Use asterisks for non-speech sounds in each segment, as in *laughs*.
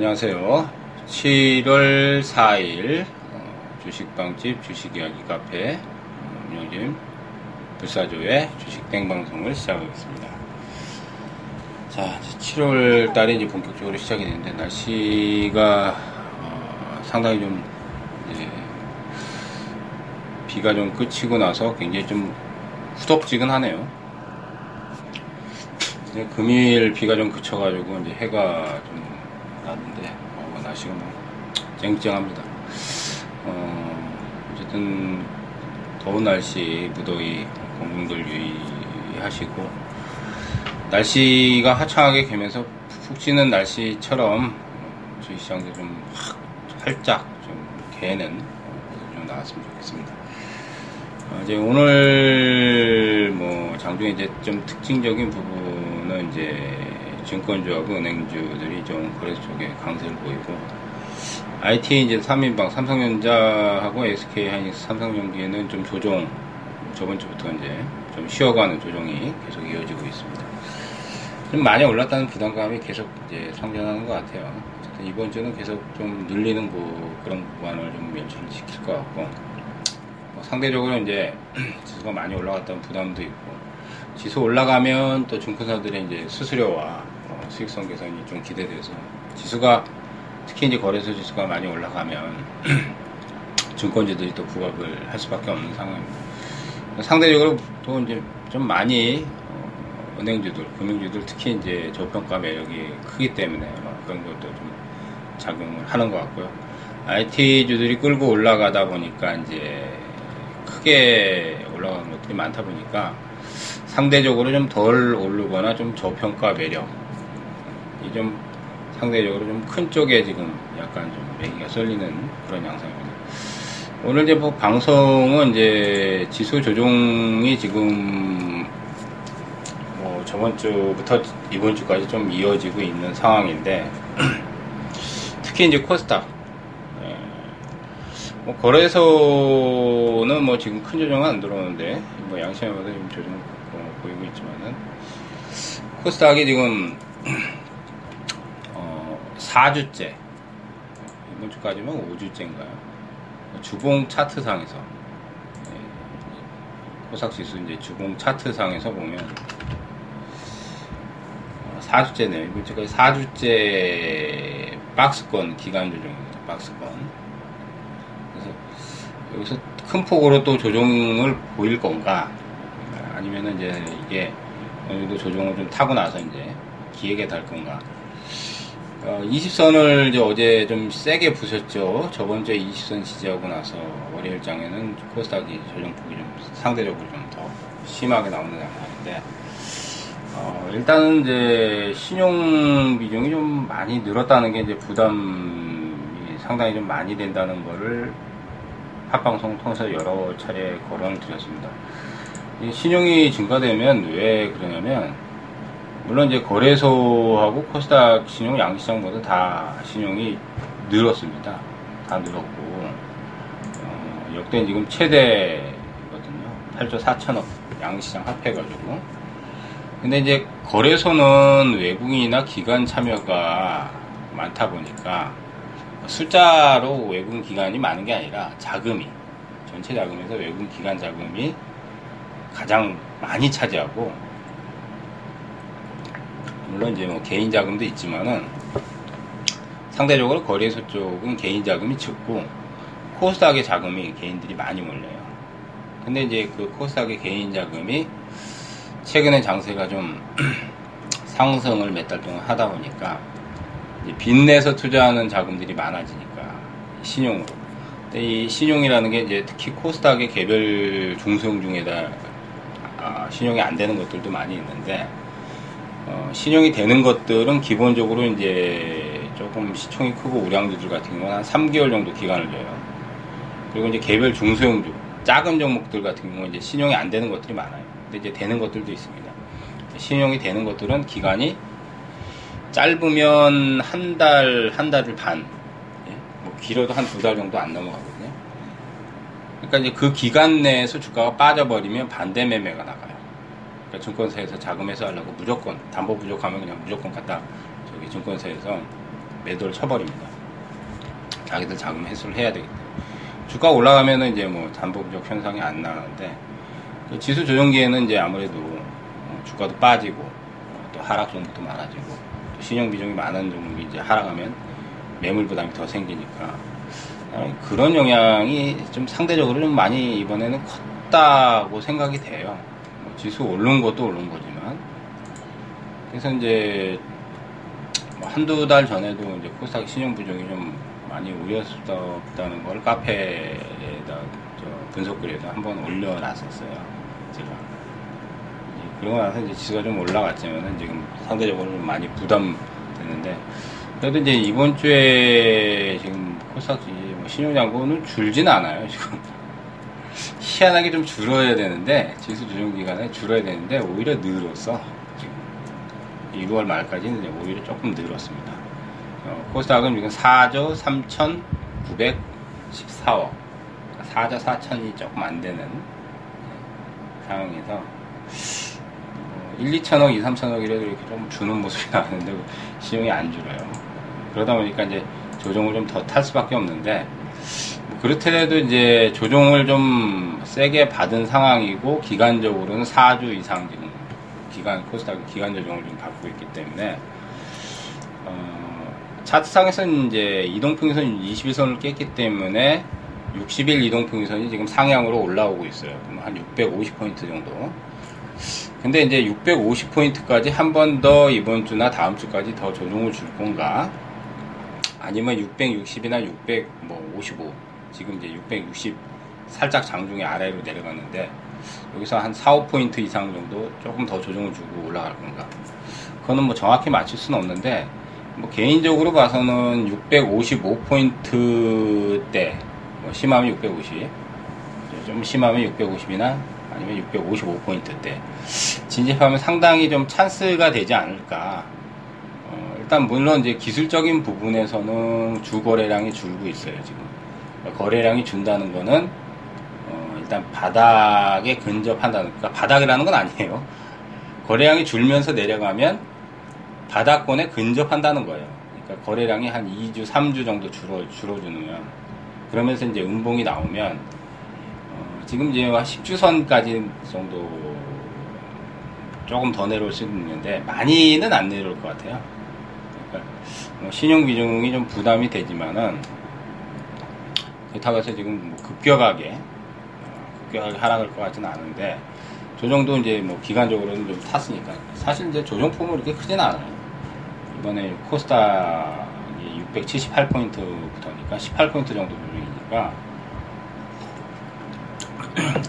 자, 안녕하세요. 7월 4일 어, 주식방집 주식이야기 카페 어, 운영진 불사조의 주식땡 방송을 시작하겠습니다. 자, 7월 달에 이제 본격적으로 시작이 되는데 날씨가 어, 상당히 좀 비가 좀 그치고 나서 굉장히 좀 후덥지근하네요. 금일 비가 좀 그쳐가지고 이제 해가 좀 났는데 어, 날씨가 뭐 쨍쨍합니다. 어, 어쨌든 더운 날씨 무더위 건강들 유의하시고 날씨가 화창하게 개면서 푹 찌는 날씨처럼 저희 시장도 좀 확, 살짝 좀 개는 좀 나왔으면 좋겠습니다. 어, 이제 오늘 뭐 장중에 이제 좀 특징적인 부분은 이제 증권주하고 은행주들이 좀 거래소 쪽에 강세를 보이고 IT 이제 3인방 삼성전자하고 SK 하이닉스 삼성전기에는 좀 조정 저번 주부터 이제 좀 쉬어가는 조정이 계속 이어지고 있습니다. 좀 많이 올랐다는 부담감이 계속 이제 상존하는 것 같아요. 어쨌든 이번 주는 계속 좀 늘리는 그, 그런 구간을 좀 연출을 시킬 것 같고 뭐 상대적으로 이제 *clears throat* 지수가 많이 올라갔다는 부담도 있고 지수 올라가면 또 증권사들의 이제 수수료와 어, 수익성 개선이 좀 기대돼서 지수가 특히 이제 거래소 지수가 많이 올라가면 *clears throat* 증권주들이 또 부각을 할 수밖에 없는 상황입니다. 상대적으로 또 이제 좀 많이 어, 은행주들, 금융주들 특히 이제 저평가 매력이 크기 때문에 그런 것도 좀 작용을 하는 것 같고요. IT주들이 끌고 올라가다 보니까 이제 크게 올라가는 것들이 많다 보니까 상대적으로 좀 덜 오르거나 좀 저평가 매력 이 좀 상대적으로 좀 큰 쪽에 지금 약간 좀 매기가 쏠리는 그런 양상입니다. 오늘 이제 뭐 방송은 이제 지수 조종이 지금 뭐 저번 주부터 이번 주까지 좀 이어지고 있는 상황인데 *clears throat* 특히 이제 코스닥 뭐 거래소는 뭐 지금 큰 조정은 안 들어오는데 뭐 양심마다 좀 조정 어, 보이고 있지만은 코스닥이 지금 어 *clears throat* 4주째 이번 주까지면 5주째인가요? 주봉 차트상에서 네, 코스닥 지수 이제 주봉 차트상에서 보면 4주째네요. 이번 주까지 4주째 박스권 기간 조정입니다. 박스권. 여기서 큰 폭으로 또 조정을 보일 건가 아니면은 이제 이게 어느 정도 조정을 좀 타고 나서 이제 기획에 달 건가 어, 20선을 이제 어제 좀 세게 부셨죠 저번 주에 20선 지지하고 나서 월요일장에는 코스닥이 조정폭이 좀 상대적으로 좀 더 심하게 나오는 양상인데 어, 일단은 이제 신용 비중이 좀 많이 늘었다는 게 이제 부담이 상당히 좀 많이 된다는 거를 팟방송 통해서 여러 차례 거론을 드렸습니다. 신용이 증가되면 왜 그러냐면 물론 이제 거래소하고 코스닥 신용 양시장보다 다 신용이 늘었습니다. 다 늘었고 어, 역대 지금 최대거든요. 8조 4천억 양시장 합해가지고 근데 이제 거래소는 외국인이나 기관 참여가 많다 보니까 숫자로 외국인 기관이 많은 게 아니라 자금이 전체 자금에서 외국인 기관 자금이 가장 많이 차지하고 물론 이제 뭐 개인 자금도 있지만은 상대적으로 거래소 쪽은 개인 자금이 적고 코스닥의 자금이 개인들이 많이 몰려요. 근데 이제 그 코스닥의 개인 자금이 최근에 장세가 좀 *clears throat* 상승을 몇 달 동안 하다 보니까 빚내서 투자하는 자금들이 많아지니까 신용으로. 근데 이 신용이라는 게 이제 특히 코스닥의 개별 중소형 중에다 아, 신용이 안 되는 것들도 많이 있는데 어, 신용이 되는 것들은 기본적으로 이제 조금 시총이 크고 우량주들 같은 경우는 한 3개월 정도 기간을 줘요. 그리고 이제 개별 중소형주 작은 종목들 같은 경우는 이제 신용이 안 되는 것들이 많아요. 근데 이제 되는 것들도 있습니다. 신용이 되는 것들은 기간이 짧으면 한 달, 한 달을 반, 예? 뭐 길어도 한 두 달 정도 안 넘어가거든요. 그러니까 이제 그 기간 내에서 주가가 빠져버리면 반대 매매가 나가요. 그러니까 증권사에서 자금 회수하려고 무조건 담보 부족하면 그냥 무조건 갖다 저기 증권사에서 매도를 쳐버립니다. 자기들 자금 회수를 해야 되기 때문에. 주가 올라가면은 이제 뭐 잠복적 현상이 안 나는데 그 지수 조정기에는 이제 아무래도 어, 주가도 빠지고 어, 또 하락 종목도 많아지고 또 신용 비중이 많은 종목이 이제 하락하면 매물 부담이 더 생기니까 어, 그런 영향이 좀 상대적으로 좀 많이 이번에는 컸다고 생각이 돼요. 뭐 지수 오른 것도 오른 거지만. 그래서 이제 뭐 한두 달 전에도 이제 코스닥 신용 부정이 좀 많이 우려스럽다는 걸 카페에다 분석글에도 한번 올려놨었어요. 제가. 그러고 나서 이제 지수가 좀 올라갔지만은 지금 상대적으로 좀 많이 부담되는데. 그래도 이제 이번 주에 지금 코스닥 뭐 신용장고는 줄진 않아요 지금 희한하게 좀 줄어야 되는데 지수 조정 기간에 줄어야 되는데 오히려 늘었어 지금 1월 말까지는 오히려 조금 늘었습니다. 어, 코스닥은 지금 4조 3,914억 4조 4천이 조금 안 되는 상황에서 어, 1, 2천억, 2, 3천억이라도 이렇게 좀 주는 모습이 *laughs* 나왔는데 시용이 안 줄어요. 그러다 보니까 이제 조정을 좀 더 탈 수밖에 없는데 뭐 그렇더라도 이제 조정을 좀 세게 받은 상황이고 기간적으로는 4주 이상 지금 기간 코스닥 기간 조정을 좀 받고 있기 때문에 어, 차트상에서는 이제 이동평선 21선을 깼기 때문에 60일 이동평선이 지금 상향으로 올라오고 있어요. 한 650포인트 정도. 근데 이제 650포인트까지 한 번 더 이번 주나 다음 주까지 더 조정을 줄 건가? 아니면 660이나 655 지금 이제 660 살짝 장중에 아래로 내려갔는데 여기서 한 4, 5포인트 이상 정도 조금 더 조정을 주고 올라갈 건가? 그거는 뭐 정확히 맞출 수는 없는데 뭐 개인적으로 봐서는 655포인트 대 뭐 심하면 650, 좀 심하면 650이나 아니면 655포인트 대 진입하면 상당히 좀 찬스가 되지 않을까. 어, 일단 물론 이제 기술적인 부분에서는 주거래량이 줄고 있어요 지금. 거래량이 준다는 거는 어, 일단 바닥에 근접한다는 그러니까 바닥이라는 건 아니에요. 거래량이 줄면서 내려가면 바닥권에 근접한다는 거예요. 그러니까 거래량이 한 2주, 3주 정도 줄어 줄어주면 그러면서 이제 음봉이 나오면 어, 지금 이제 10주 선까지 정도 조금 더 내려올 수 있는데 많이는 안 내려올 것 같아요. 그러니까 뭐 신용 비중이 좀 부담이 되지만은 그렇다고 해서 지금 뭐 급격하게 어, 급격하게 하락할 것 같지는 않은데 조정도 이제 뭐 기간적으로는 좀 탔으니까 사실 이제 조정폭은 이렇게 크진 않아요. 이번에 코스닥이 678포인트부터니까 18포인트 정도 조정이니까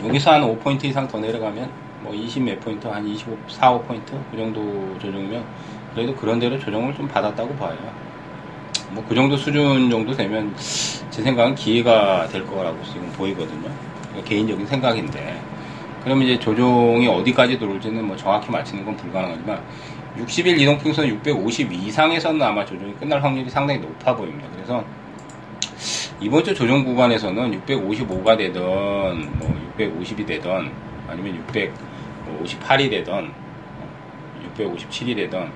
*clears throat* 여기서 한 5포인트 이상 더 내려가면 뭐 20 몇 포인트 한 25, 4, 5포인트 그 정도 조정이면 그래도 그런 대로 조정을 좀 받았다고 봐요. 뭐 그 정도 수준 정도 되면 제 생각은 기회가 될 거라고 지금 보이거든요. 개인적인 생각인데 그러면 이제 조정이 어디까지 들어올지는 뭐 정확히 맞히는 건 불가능하지만 60일 이동평선 650 이상에서는 아마 조정이 끝날 확률이 상당히 높아 보입니다. 그래서 이번 주 조정 구간에서는 655가 되던 뭐 650이 되던 아니면 658이 되던 657이 되던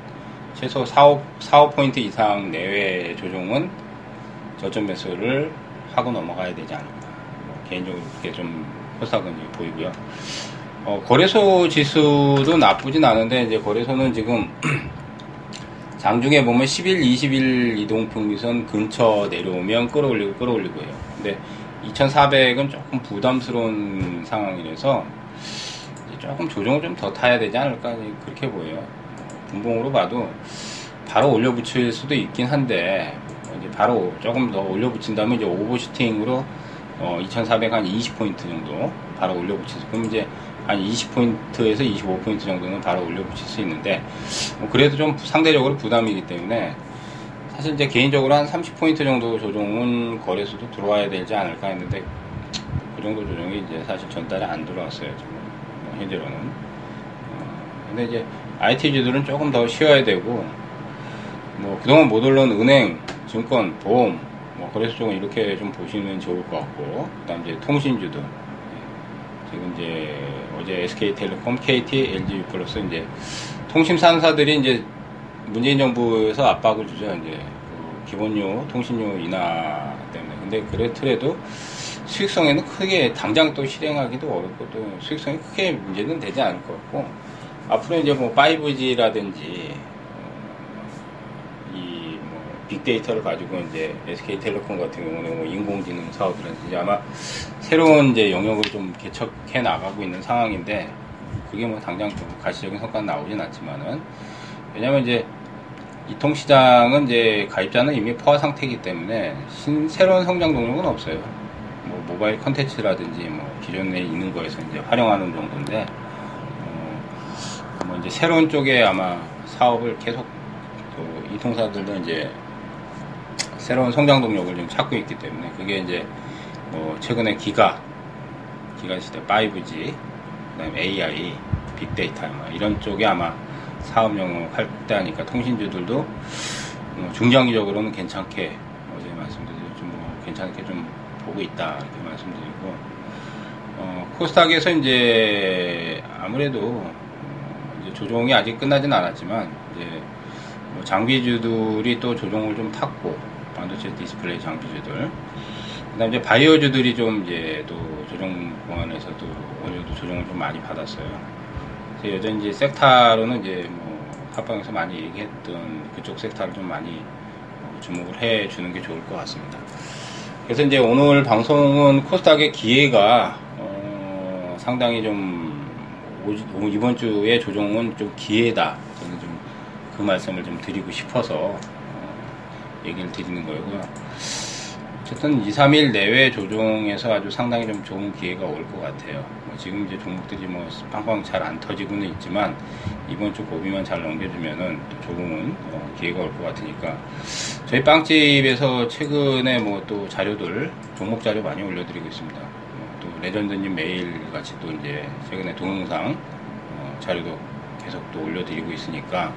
최소 4, 5, 4, 5포인트 이상 내외 조정은 저점 매수를 하고 넘어가야 되지 않을까. 뭐 개인적으로 그렇게 좀 호사근이 보이고요. 어, 거래소 지수도 나쁘진 않은데 이제 거래소는 지금 *clears throat* 장중에 보면 10일, 20일 이동평균선 근처 내려오면 끌어올리고 끌어올리고 해요. 근데 2400은 조금 부담스러운 상황이라서 조금 조정을 좀 더 타야 되지 않을까 그렇게 보여요. 분봉으로 봐도 바로 올려 붙일 수도 있긴 한데 이제 바로 조금 더 올려 붙인다면 이제 오버슈팅으로 어, 2,400 한 20포인트 정도 바로 올려붙이서 그럼 이제 한 20포인트에서 25포인트 정도는 바로 올려 붙일 수 있는데 뭐 그래도 좀 상대적으로 부담이기 때문에 사실 이제 개인적으로 한 30포인트 정도 조정은 거래소도 들어와야 되지 않을까 했는데 그 정도 조정이 이제 사실 전달에 안 들어왔어요 지금. 뭐 현재로는. 어, 근데 이제 IT주들은 조금 더 쉬어야 되고 뭐 그동안 못 올라온 은행, 증권, 보험 뭐 거래소 쪽은 이렇게 좀 보시면 좋을 것 같고 그다음 이제 통신주들 지금 이제 어제 SK텔레콤, KT, LG 플러스 이제 통신 산사들이 이제 문재인 정부에서 압박을 주죠. 이제 그 기본료, 통신료 인하 때문에. 근데 그렇더라도 수익성에는 크게 당장 또 실행하기도 어렵고 또 수익성이 크게 문제는 되지 않을 것 같고 앞으로 이제 뭐 5G라든지 어, 이뭐 빅데이터를 가지고 이제 SK텔레콤 같은 경우는 뭐 인공지능 사업이라든지 아마 새로운 이제 영역을 좀 개척해 나가고 있는 상황인데 그게 뭐 당장 좀 가시적인 성과는 나오진 않지만은 왜냐면 이제 이통시장은 이제 가입자는 이미 포화 상태이기 때문에 신, 새로운 성장 동력은 없어요. 뭐 모바일 컨텐츠라든지 뭐 기존에 있는 거에서 이제 활용하는 정도인데 어, 뭐 이제 새로운 쪽에 아마 사업을 계속 또 이통사들도 이제 새로운 성장 동력을 좀 찾고 있기 때문에 그게 이제 뭐 최근에 기가 기가 시대 5G 그다음에 AI 빅데이터 뭐 이런 쪽에 아마 사업 영역 확대하니까 통신주들도 뭐 중장기적으로는 괜찮게 어제 말씀드린 좀뭐 괜찮게 좀 보고 있다 이렇게 말씀드리고 어, 코스닥에서 이제 아무래도 어, 이제 조정이 아직 끝나진 않았지만 이제 뭐 장비주들이 또 조정을 좀 탔고 반도체 디스플레이 장비주들 그다음 이제 바이오주들이 좀 이제 또 조정 구간에서도 어느 정도 조정을 좀 많이 받았어요. 여전히 이제 섹터로는 이제 뭐 합방에서 많이 얘기했던 그쪽 섹터를 좀 많이 주목을 해 주는 게 좋을 것 같습니다. 그래서 이제 오늘 방송은 코스닥의 기회가 어 상당히 좀 오, 이번 주의 조정은 좀 기회다. 저는 좀 그 말씀을 좀 드리고 싶어서 어 얘기를 드리는 거고요. 어쨌든 2, 3일 내외 조정에서 아주 상당히 좀 좋은 기회가 올 것 같아요. 뭐 지금 이제 종목들이 뭐 팡팡 잘안 터지고는 있지만 이번 주 고비만 잘 넘겨주면은 또 조금은 어 기회가 올 것 같으니까 저희 빵집에서 최근에 뭐 또 자료들 종목 자료 많이 올려드리고 있습니다. 뭐또 레전드님 메일 같이 또 이제 최근에 동영상 어 자료도 계속 또 올려드리고 있으니까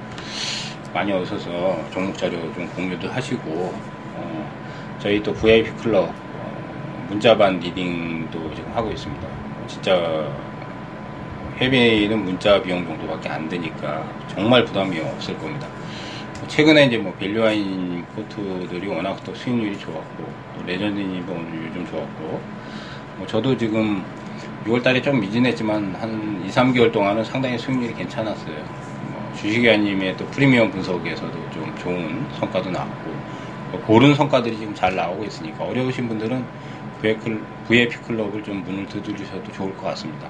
많이 오셔서 종목 자료 좀 공유도 하시고 어 저희 또 VIP 클럽 어 문자반 리딩도 지금 하고 있습니다. 진짜 회비는 문자 비용 정도밖에 안 되니까 정말 부담이 없을 겁니다. 최근에 이제 뭐 밸류아인 포트들이 워낙 또 수익률이 좋았고 또 레전드님이 오늘 요즘 좋았고 뭐 저도 지금 6월 달에 좀 미진했지만 한 2, 3개월 동안은 상당히 수익률이 괜찮았어요. 뭐 주식회원님의 또 프리미엄 분석에서도 좀 좋은 성과도 나왔고 뭐 고른 성과들이 지금 잘 나오고 있으니까 어려우신 분들은 VIP 클럽을 좀 문을 두드리셔도 좋을 것 같습니다.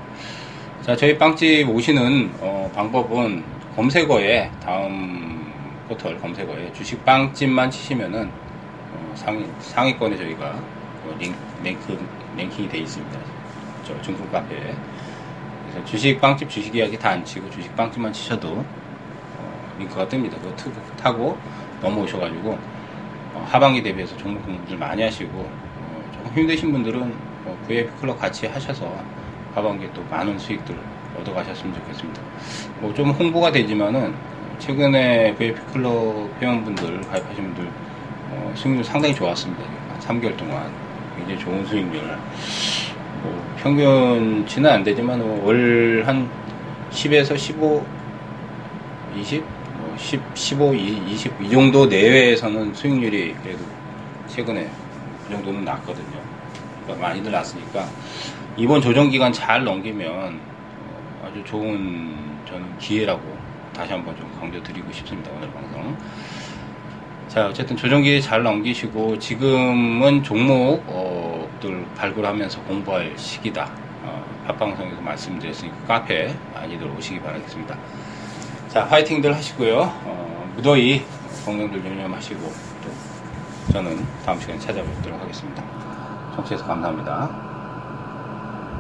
자, 저희 빵집 오시는 어, 방법은 검색어에 다음 포털 검색어에 주식 빵집만 치시면은 어, 상위 상위권에 저희가 어, 링, 랭크 랭킹이 되어 있습니다. 저 중국 카페에 그래서 주식 빵집 주식 이야기 다 안 치고 주식 빵집만 치셔도 어, 링크가 뜹니다. 그거 타고 넘어오셔가지고 어, 하반기 대비해서 종목 공부들 많이 하시고 힘드신 분들은 뭐 VIP 클럽 같이 하셔서 하반기에 또 많은 수익들 얻어 가셨으면 좋겠습니다. 뭐 좀 홍보가 되지만은 최근에 VIP 클럽 회원분들 가입하신 분들 어, 수익률 상당히 좋았습니다. 3개월 동안 굉장히 좋은 수익률. 뭐 평균치는 안 되지만 뭐 월한 10에서 15, 20, 뭐 10, 15, 20, 이 정도 내외에서는 수익률이 그래도 최근에 그 정도는 났거든요. 그러니까 많이들 났으니까 이번 조정 기간 잘 넘기면 어, 아주 좋은 저는 기회라고 다시 한번 좀 강조드리고 싶습니다. 오늘 방송. 자, 어쨌든 조정기 잘 넘기시고 지금은 종목들 발굴하면서 공부할 시기다. 어, 팟방송에서 말씀드렸으니까 카페 많이들 오시기 바라겠습니다. 자, 화이팅들 하시고요. 어, 무더위 건강들 유념하시고 또 저는 다음 시간에 찾아뵙도록 하겠습니다. 청취해서 감사합니다.